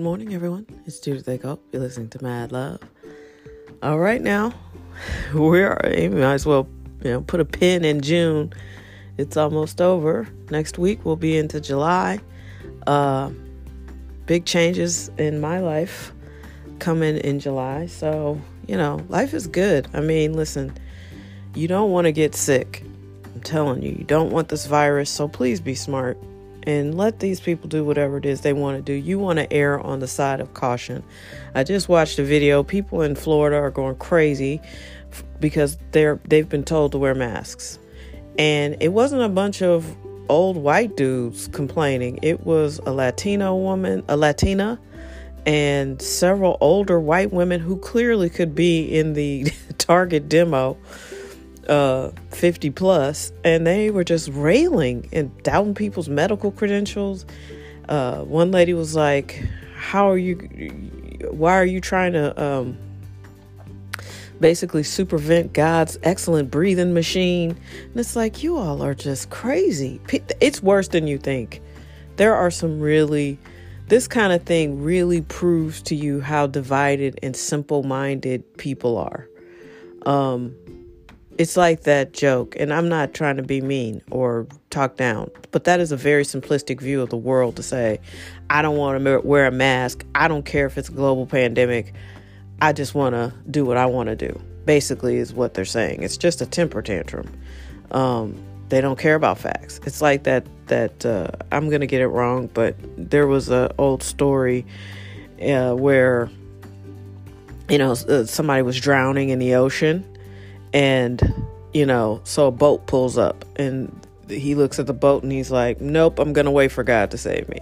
Good morning, everyone. It's Judith Echo. You're listening to Mad Love. All right, now we're we might as well you know put a pin in June. It's almost over. Next week we'll be into July. Uh, big changes in my life coming in July. So you know, life is good. I mean, listen, you don't want to get sick. I'm telling you, you don't want this virus. So please be smart and let these people do whatever it is they want to do. You want to err on the side of caution. I just watched a video. People in Florida are going crazy because they're they've been told to wear masks. And it wasn't a bunch of old white dudes complaining. It was a Latino woman, a Latina, and several older white women who clearly could be in the target demo uh, 50 plus, and they were just railing and doubting people's medical credentials. Uh, one lady was like, How are you? Why are you trying to um, basically supervent God's excellent breathing machine? And it's like, You all are just crazy. It's worse than you think. There are some really, this kind of thing really proves to you how divided and simple minded people are. Um, it's like that joke, and I'm not trying to be mean or talk down, but that is a very simplistic view of the world to say, I don't want to wear a mask. I don't care if it's a global pandemic. I just want to do what I want to do. Basically, is what they're saying. It's just a temper tantrum. Um, they don't care about facts. It's like that. That uh, I'm gonna get it wrong, but there was a old story uh, where you know uh, somebody was drowning in the ocean and, you know, so a boat pulls up and he looks at the boat and he's like, Nope, I'm going to wait for God to save me.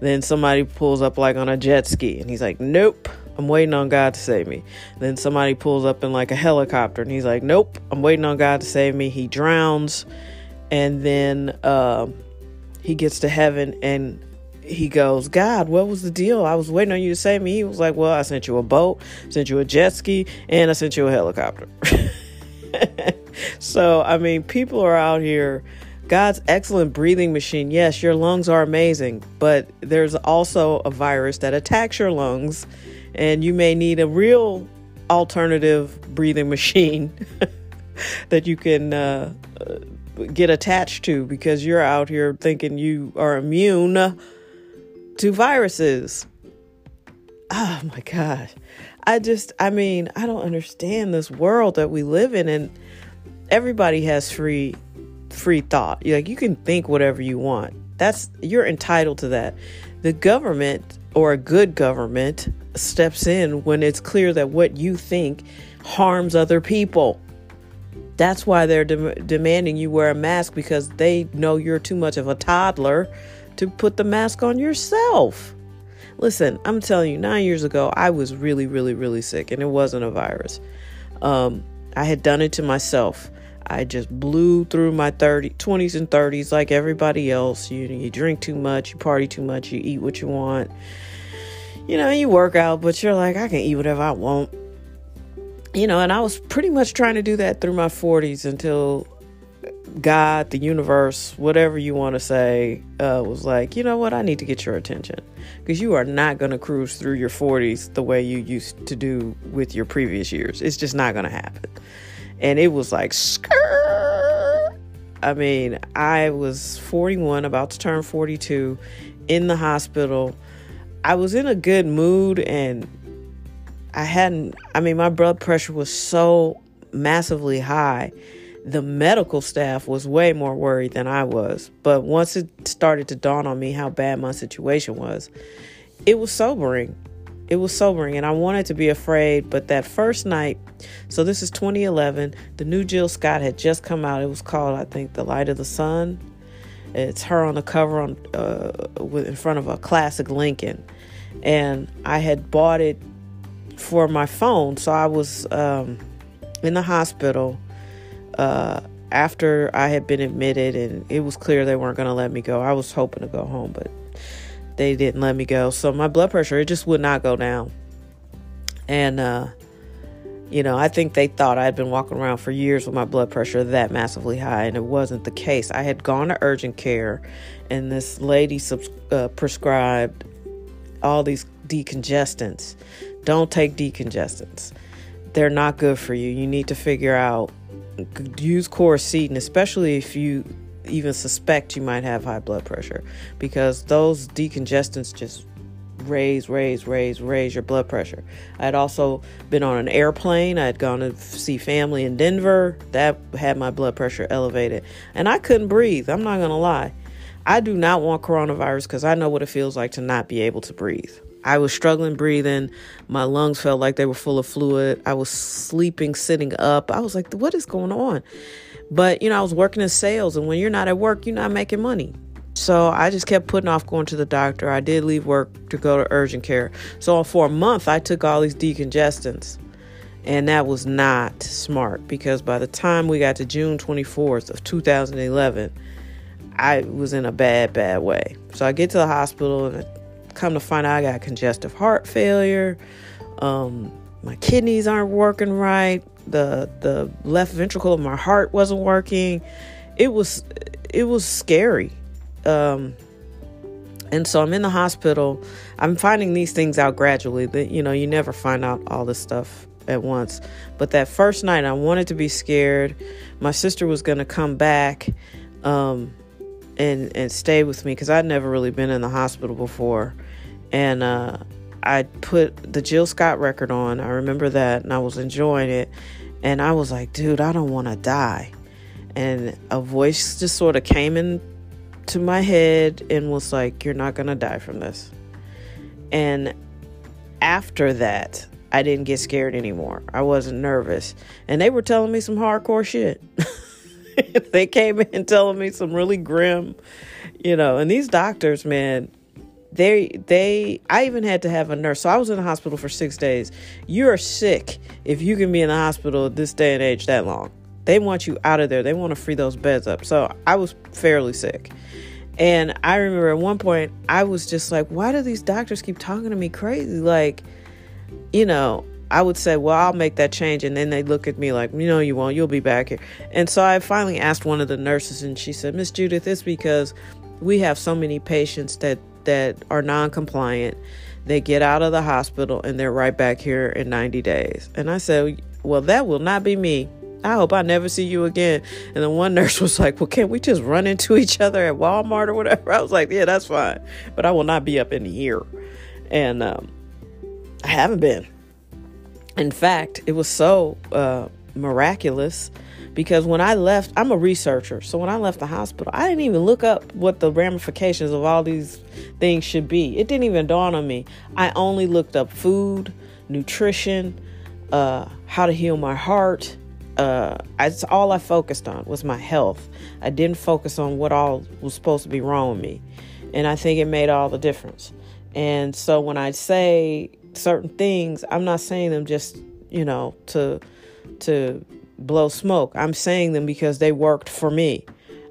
Then somebody pulls up like on a jet ski and he's like, Nope, I'm waiting on God to save me. Then somebody pulls up in like a helicopter and he's like, Nope, I'm waiting on God to save me. He drowns and then uh, he gets to heaven and he goes, God, what was the deal? I was waiting on you to save me. He was like, Well, I sent you a boat, sent you a jet ski, and I sent you a helicopter. so, I mean, people are out here. God's excellent breathing machine. Yes, your lungs are amazing, but there's also a virus that attacks your lungs, and you may need a real alternative breathing machine that you can uh, get attached to because you're out here thinking you are immune to viruses. Oh my gosh. I just, I mean, I don't understand this world that we live in, and everybody has free, free thought. Like you can think whatever you want. That's you're entitled to that. The government or a good government steps in when it's clear that what you think harms other people. That's why they're de- demanding you wear a mask because they know you're too much of a toddler to put the mask on yourself. Listen, I'm telling you, nine years ago, I was really, really, really sick, and it wasn't a virus. Um, I had done it to myself. I just blew through my 30, 20s and 30s like everybody else. You, you drink too much, you party too much, you eat what you want. You know, you work out, but you're like, I can eat whatever I want. You know, and I was pretty much trying to do that through my 40s until God, the universe, whatever you want to say, uh, was like, you know what? I need to get your attention because you are not going to cruise through your 40s the way you used to do with your previous years. It's just not going to happen. And it was like, Skrr! I mean, I was 41, about to turn 42, in the hospital. I was in a good mood and I hadn't, I mean, my blood pressure was so massively high the medical staff was way more worried than I was. But once it started to dawn on me how bad my situation was, it was sobering. It was sobering, and I wanted to be afraid. But that first night, so this is 2011, the new Jill Scott had just come out. It was called, I think, The Light of the Sun. It's her on the cover on uh, in front of a classic Lincoln, and I had bought it for my phone. So I was um, in the hospital uh, after I had been admitted and it was clear they weren't going to let me go. I was hoping to go home, but they didn't let me go. So my blood pressure, it just would not go down. And, uh, you know, I think they thought I'd been walking around for years with my blood pressure that massively high, and it wasn't the case. I had gone to urgent care, and this lady sub- uh, prescribed all these decongestants. Don't take decongestants. They're not good for you. You need to figure out use Coricidin, especially if you even suspect you might have high blood pressure, because those decongestants just raise, raise, raise, raise your blood pressure. I had also been on an airplane. I had gone to see family in Denver. That had my blood pressure elevated. And I couldn't breathe. I'm not going to lie. I do not want coronavirus because I know what it feels like to not be able to breathe. I was struggling breathing. My lungs felt like they were full of fluid. I was sleeping, sitting up. I was like, what is going on? But, you know, I was working in sales, and when you're not at work, you're not making money. So I just kept putting off going to the doctor. I did leave work to go to urgent care. So for a month, I took all these decongestants. And that was not smart because by the time we got to June 24th of 2011, I was in a bad, bad way. So I get to the hospital and come to find out I got congestive heart failure. Um, my kidneys aren't working right. The the left ventricle of my heart wasn't working. It was it was scary um, and so I'm in the hospital. I'm finding these things out gradually. That you know, you never find out all this stuff at once. But that first night, I wanted to be scared. My sister was going to come back um, and and stay with me because I'd never really been in the hospital before. And uh, I put the Jill Scott record on. I remember that, and I was enjoying it. And I was like, dude, I don't want to die. And a voice just sort of came in to my head and was like, You're not to die from this. And after that, I didn't get scared anymore. I wasn't nervous. And they were telling me some hardcore shit. they came in telling me some really grim, you know, and these doctors, man, they they I even had to have a nurse. So I was in the hospital for 6 days. You're sick if you can be in the hospital this day and age that long. They want you out of there. They want to free those beds up. So I was fairly sick. And I remember at one point, I was just like, why do these doctors keep talking to me crazy? Like, you know, I would say, well, I'll make that change. And then they look at me like, you know, you won't, you'll be back here. And so I finally asked one of the nurses, and she said, Miss Judith, it's because we have so many patients that, that are non compliant. They get out of the hospital and they're right back here in 90 days. And I said, well, that will not be me. I hope I never see you again. And the one nurse was like, Well, can't we just run into each other at Walmart or whatever? I was like, Yeah, that's fine. But I will not be up in here. And um, I haven't been. In fact, it was so uh, miraculous because when I left, I'm a researcher. So when I left the hospital, I didn't even look up what the ramifications of all these things should be. It didn't even dawn on me. I only looked up food, nutrition, uh, how to heal my heart, uh, all I focused on was my health. I didn't focus on what all was supposed to be wrong with me. And I think it made all the difference. And so when I say certain things, I'm not saying them just, you know, to to blow smoke. I'm saying them because they worked for me.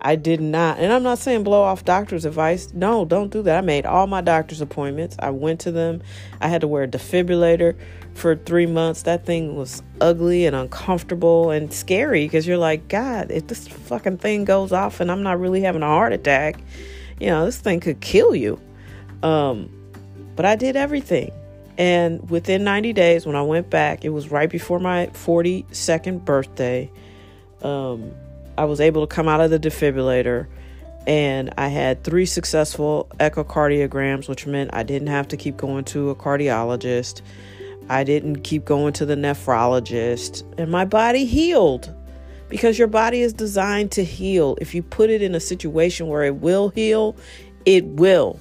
I did not, and I'm not saying blow off doctor's advice. No, don't do that. I made all my doctor's appointments. I went to them. I had to wear a defibrillator for three months. That thing was ugly and uncomfortable and scary because you're like, God, if this fucking thing goes off and I'm not really having a heart attack, you know, this thing could kill you. Um, but I did everything. And within 90 days, when I went back, it was right before my 42nd birthday. Um, I was able to come out of the defibrillator and I had three successful echocardiograms, which meant I didn't have to keep going to a cardiologist. I didn't keep going to the nephrologist, and my body healed because your body is designed to heal. If you put it in a situation where it will heal, it will.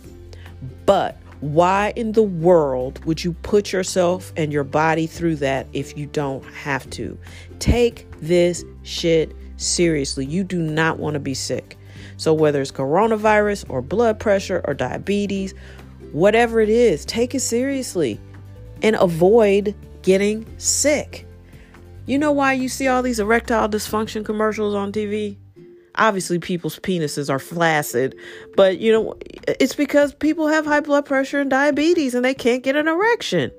But why in the world would you put yourself and your body through that if you don't have to? Take this shit seriously. You do not want to be sick. So, whether it's coronavirus or blood pressure or diabetes, whatever it is, take it seriously and avoid getting sick. You know why you see all these erectile dysfunction commercials on TV? Obviously, people's penises are flaccid, but you know, it's because people have high blood pressure and diabetes and they can't get an erection.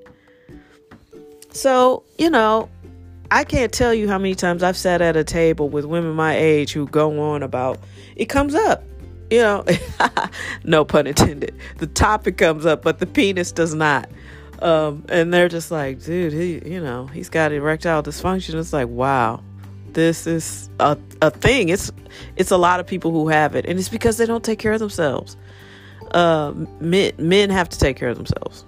So, you know, I can't tell you how many times I've sat at a table with women my age who go on about it comes up. You know, no pun intended. The topic comes up, but the penis does not. um, and they're just like, dude, he, you know, he's got erectile dysfunction. It's like, wow, this is a, a thing. It's it's a lot of people who have it, and it's because they don't take care of themselves. Uh, men men have to take care of themselves.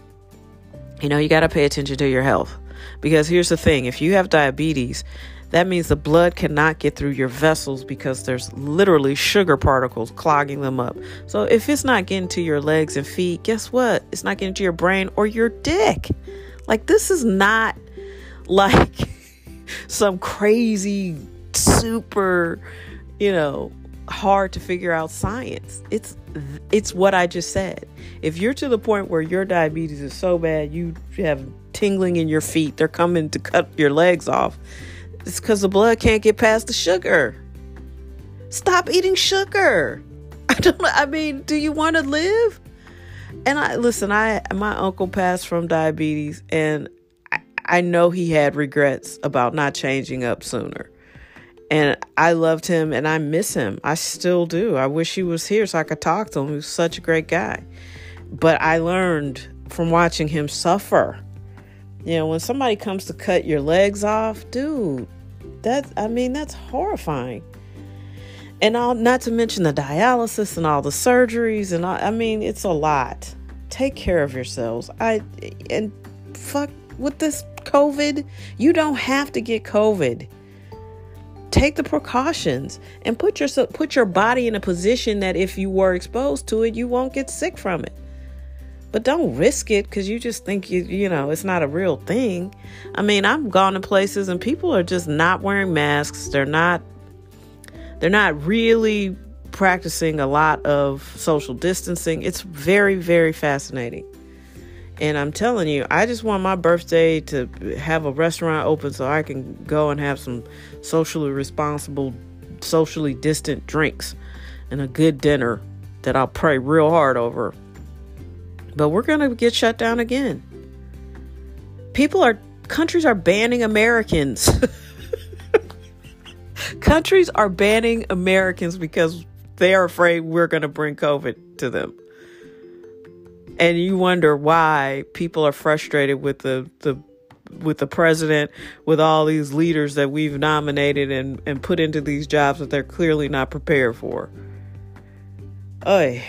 You know, you got to pay attention to your health because here's the thing: if you have diabetes, that means the blood cannot get through your vessels because there's literally sugar particles clogging them up. So if it's not getting to your legs and feet, guess what? It's not getting to your brain or your dick. Like this is not like some crazy super, you know, hard to figure out science. It's it's what I just said. If you're to the point where your diabetes is so bad you have tingling in your feet, they're coming to cut your legs off it's because the blood can't get past the sugar. Stop eating sugar. I don't. I mean, do you want to live? And I listen. I my uncle passed from diabetes, and I, know he had regrets about not changing up sooner. And I loved him, and I miss him. I still do. I wish he was here so I could talk to him. He was such a great guy. But I learned from watching him suffer you know, when somebody comes to cut your legs off, dude, that I mean, that's horrifying. And all not to mention the dialysis and all the surgeries and all, I mean, it's a lot. Take care of yourselves. I and fuck with this COVID, you don't have to get COVID. Take the precautions and put yourself put your body in a position that if you were exposed to it, you won't get sick from it. But don't risk it because you just think you you know it's not a real thing. I mean i've gone to places and people are just not wearing masks. They're not they're not really practicing a lot of social distancing. It's very very fascinating and i'm telling you i just want my birthday to have a restaurant open so i can go and have some socially responsible socially distant drinks and a good dinner that i'll pray real hard over but we're going to get shut down again. People are, countries are banning Americans. countries are banning Americans because they are afraid we're going to bring COVID to them. And you wonder why people are frustrated with the, the with the president, with all these leaders that we've nominated and, and put into these jobs that they're clearly not prepared for. Hey,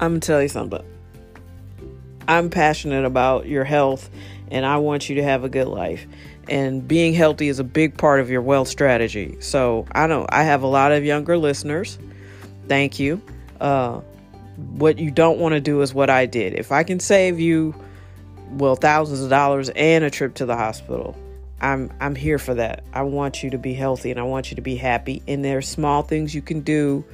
I'm gonna tell you something. I'm passionate about your health and I want you to have a good life. And being healthy is a big part of your wealth strategy. So I know I have a lot of younger listeners. Thank you. Uh, what you don't want to do is what I did. If I can save you, well, thousands of dollars and a trip to the hospital, I'm I'm here for that. I want you to be healthy and I want you to be happy. And there's small things you can do.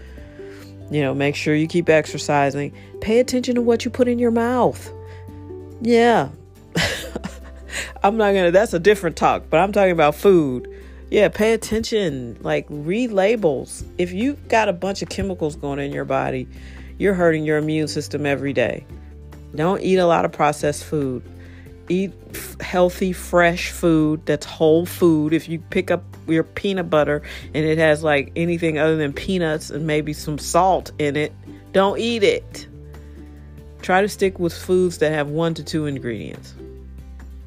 You know, make sure you keep exercising. Pay attention to what you put in your mouth. Yeah. I'm not gonna, that's a different talk, but I'm talking about food. Yeah, pay attention. Like, read labels. If you've got a bunch of chemicals going in your body, you're hurting your immune system every day. Don't eat a lot of processed food. Eat f- healthy, fresh food that's whole food. If you pick up your peanut butter and it has like anything other than peanuts and maybe some salt in it, don't eat it. Try to stick with foods that have one to two ingredients.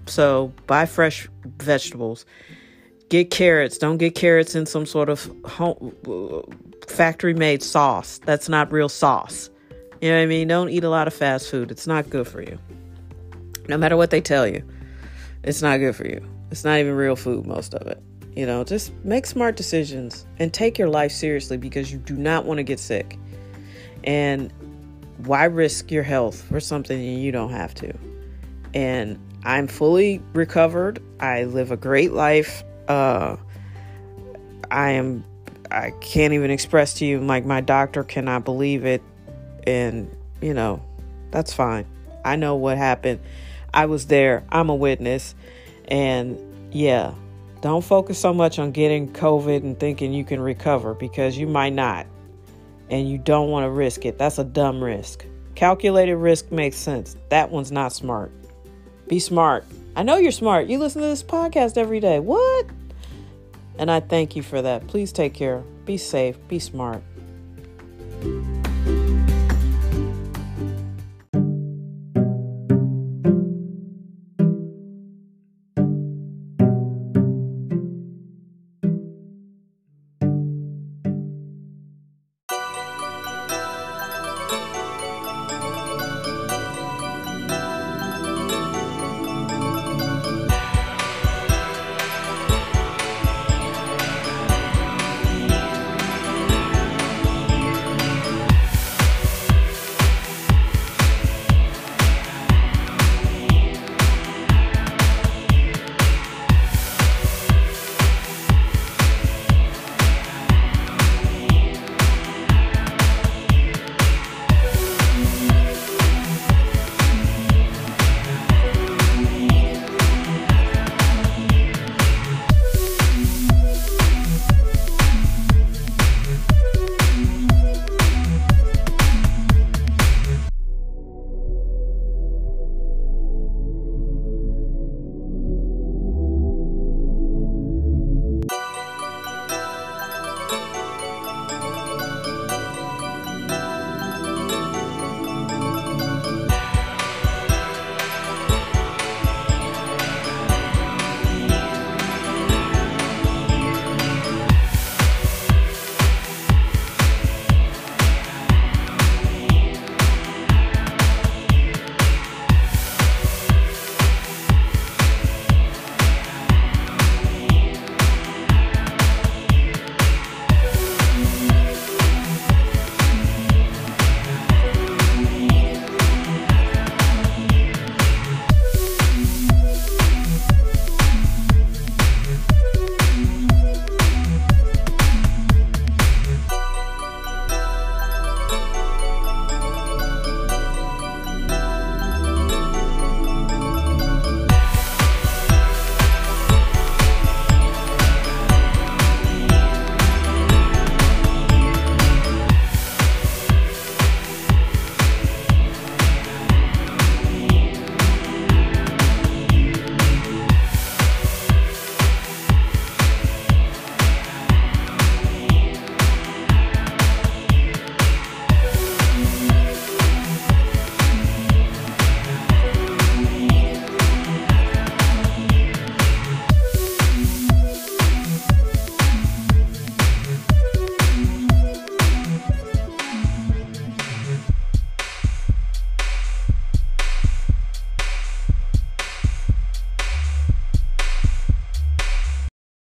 So buy fresh vegetables. Get carrots. Don't get carrots in some sort of home, factory made sauce. That's not real sauce. You know what I mean? Don't eat a lot of fast food. It's not good for you. No matter what they tell you, it's not good for you. It's not even real food, most of it. You know, just make smart decisions and take your life seriously because you do not want to get sick. And why risk your health for something you don't have to? And I'm fully recovered. I live a great life. Uh, I am, I can't even express to you, like, my doctor cannot believe it. And, you know, that's fine. I know what happened. I was there. I'm a witness. And yeah, don't focus so much on getting COVID and thinking you can recover because you might not and you don't want to risk it. That's a dumb risk. Calculated risk makes sense. That one's not smart. Be smart. I know you're smart. You listen to this podcast every day. What? And I thank you for that. Please take care. Be safe. Be smart.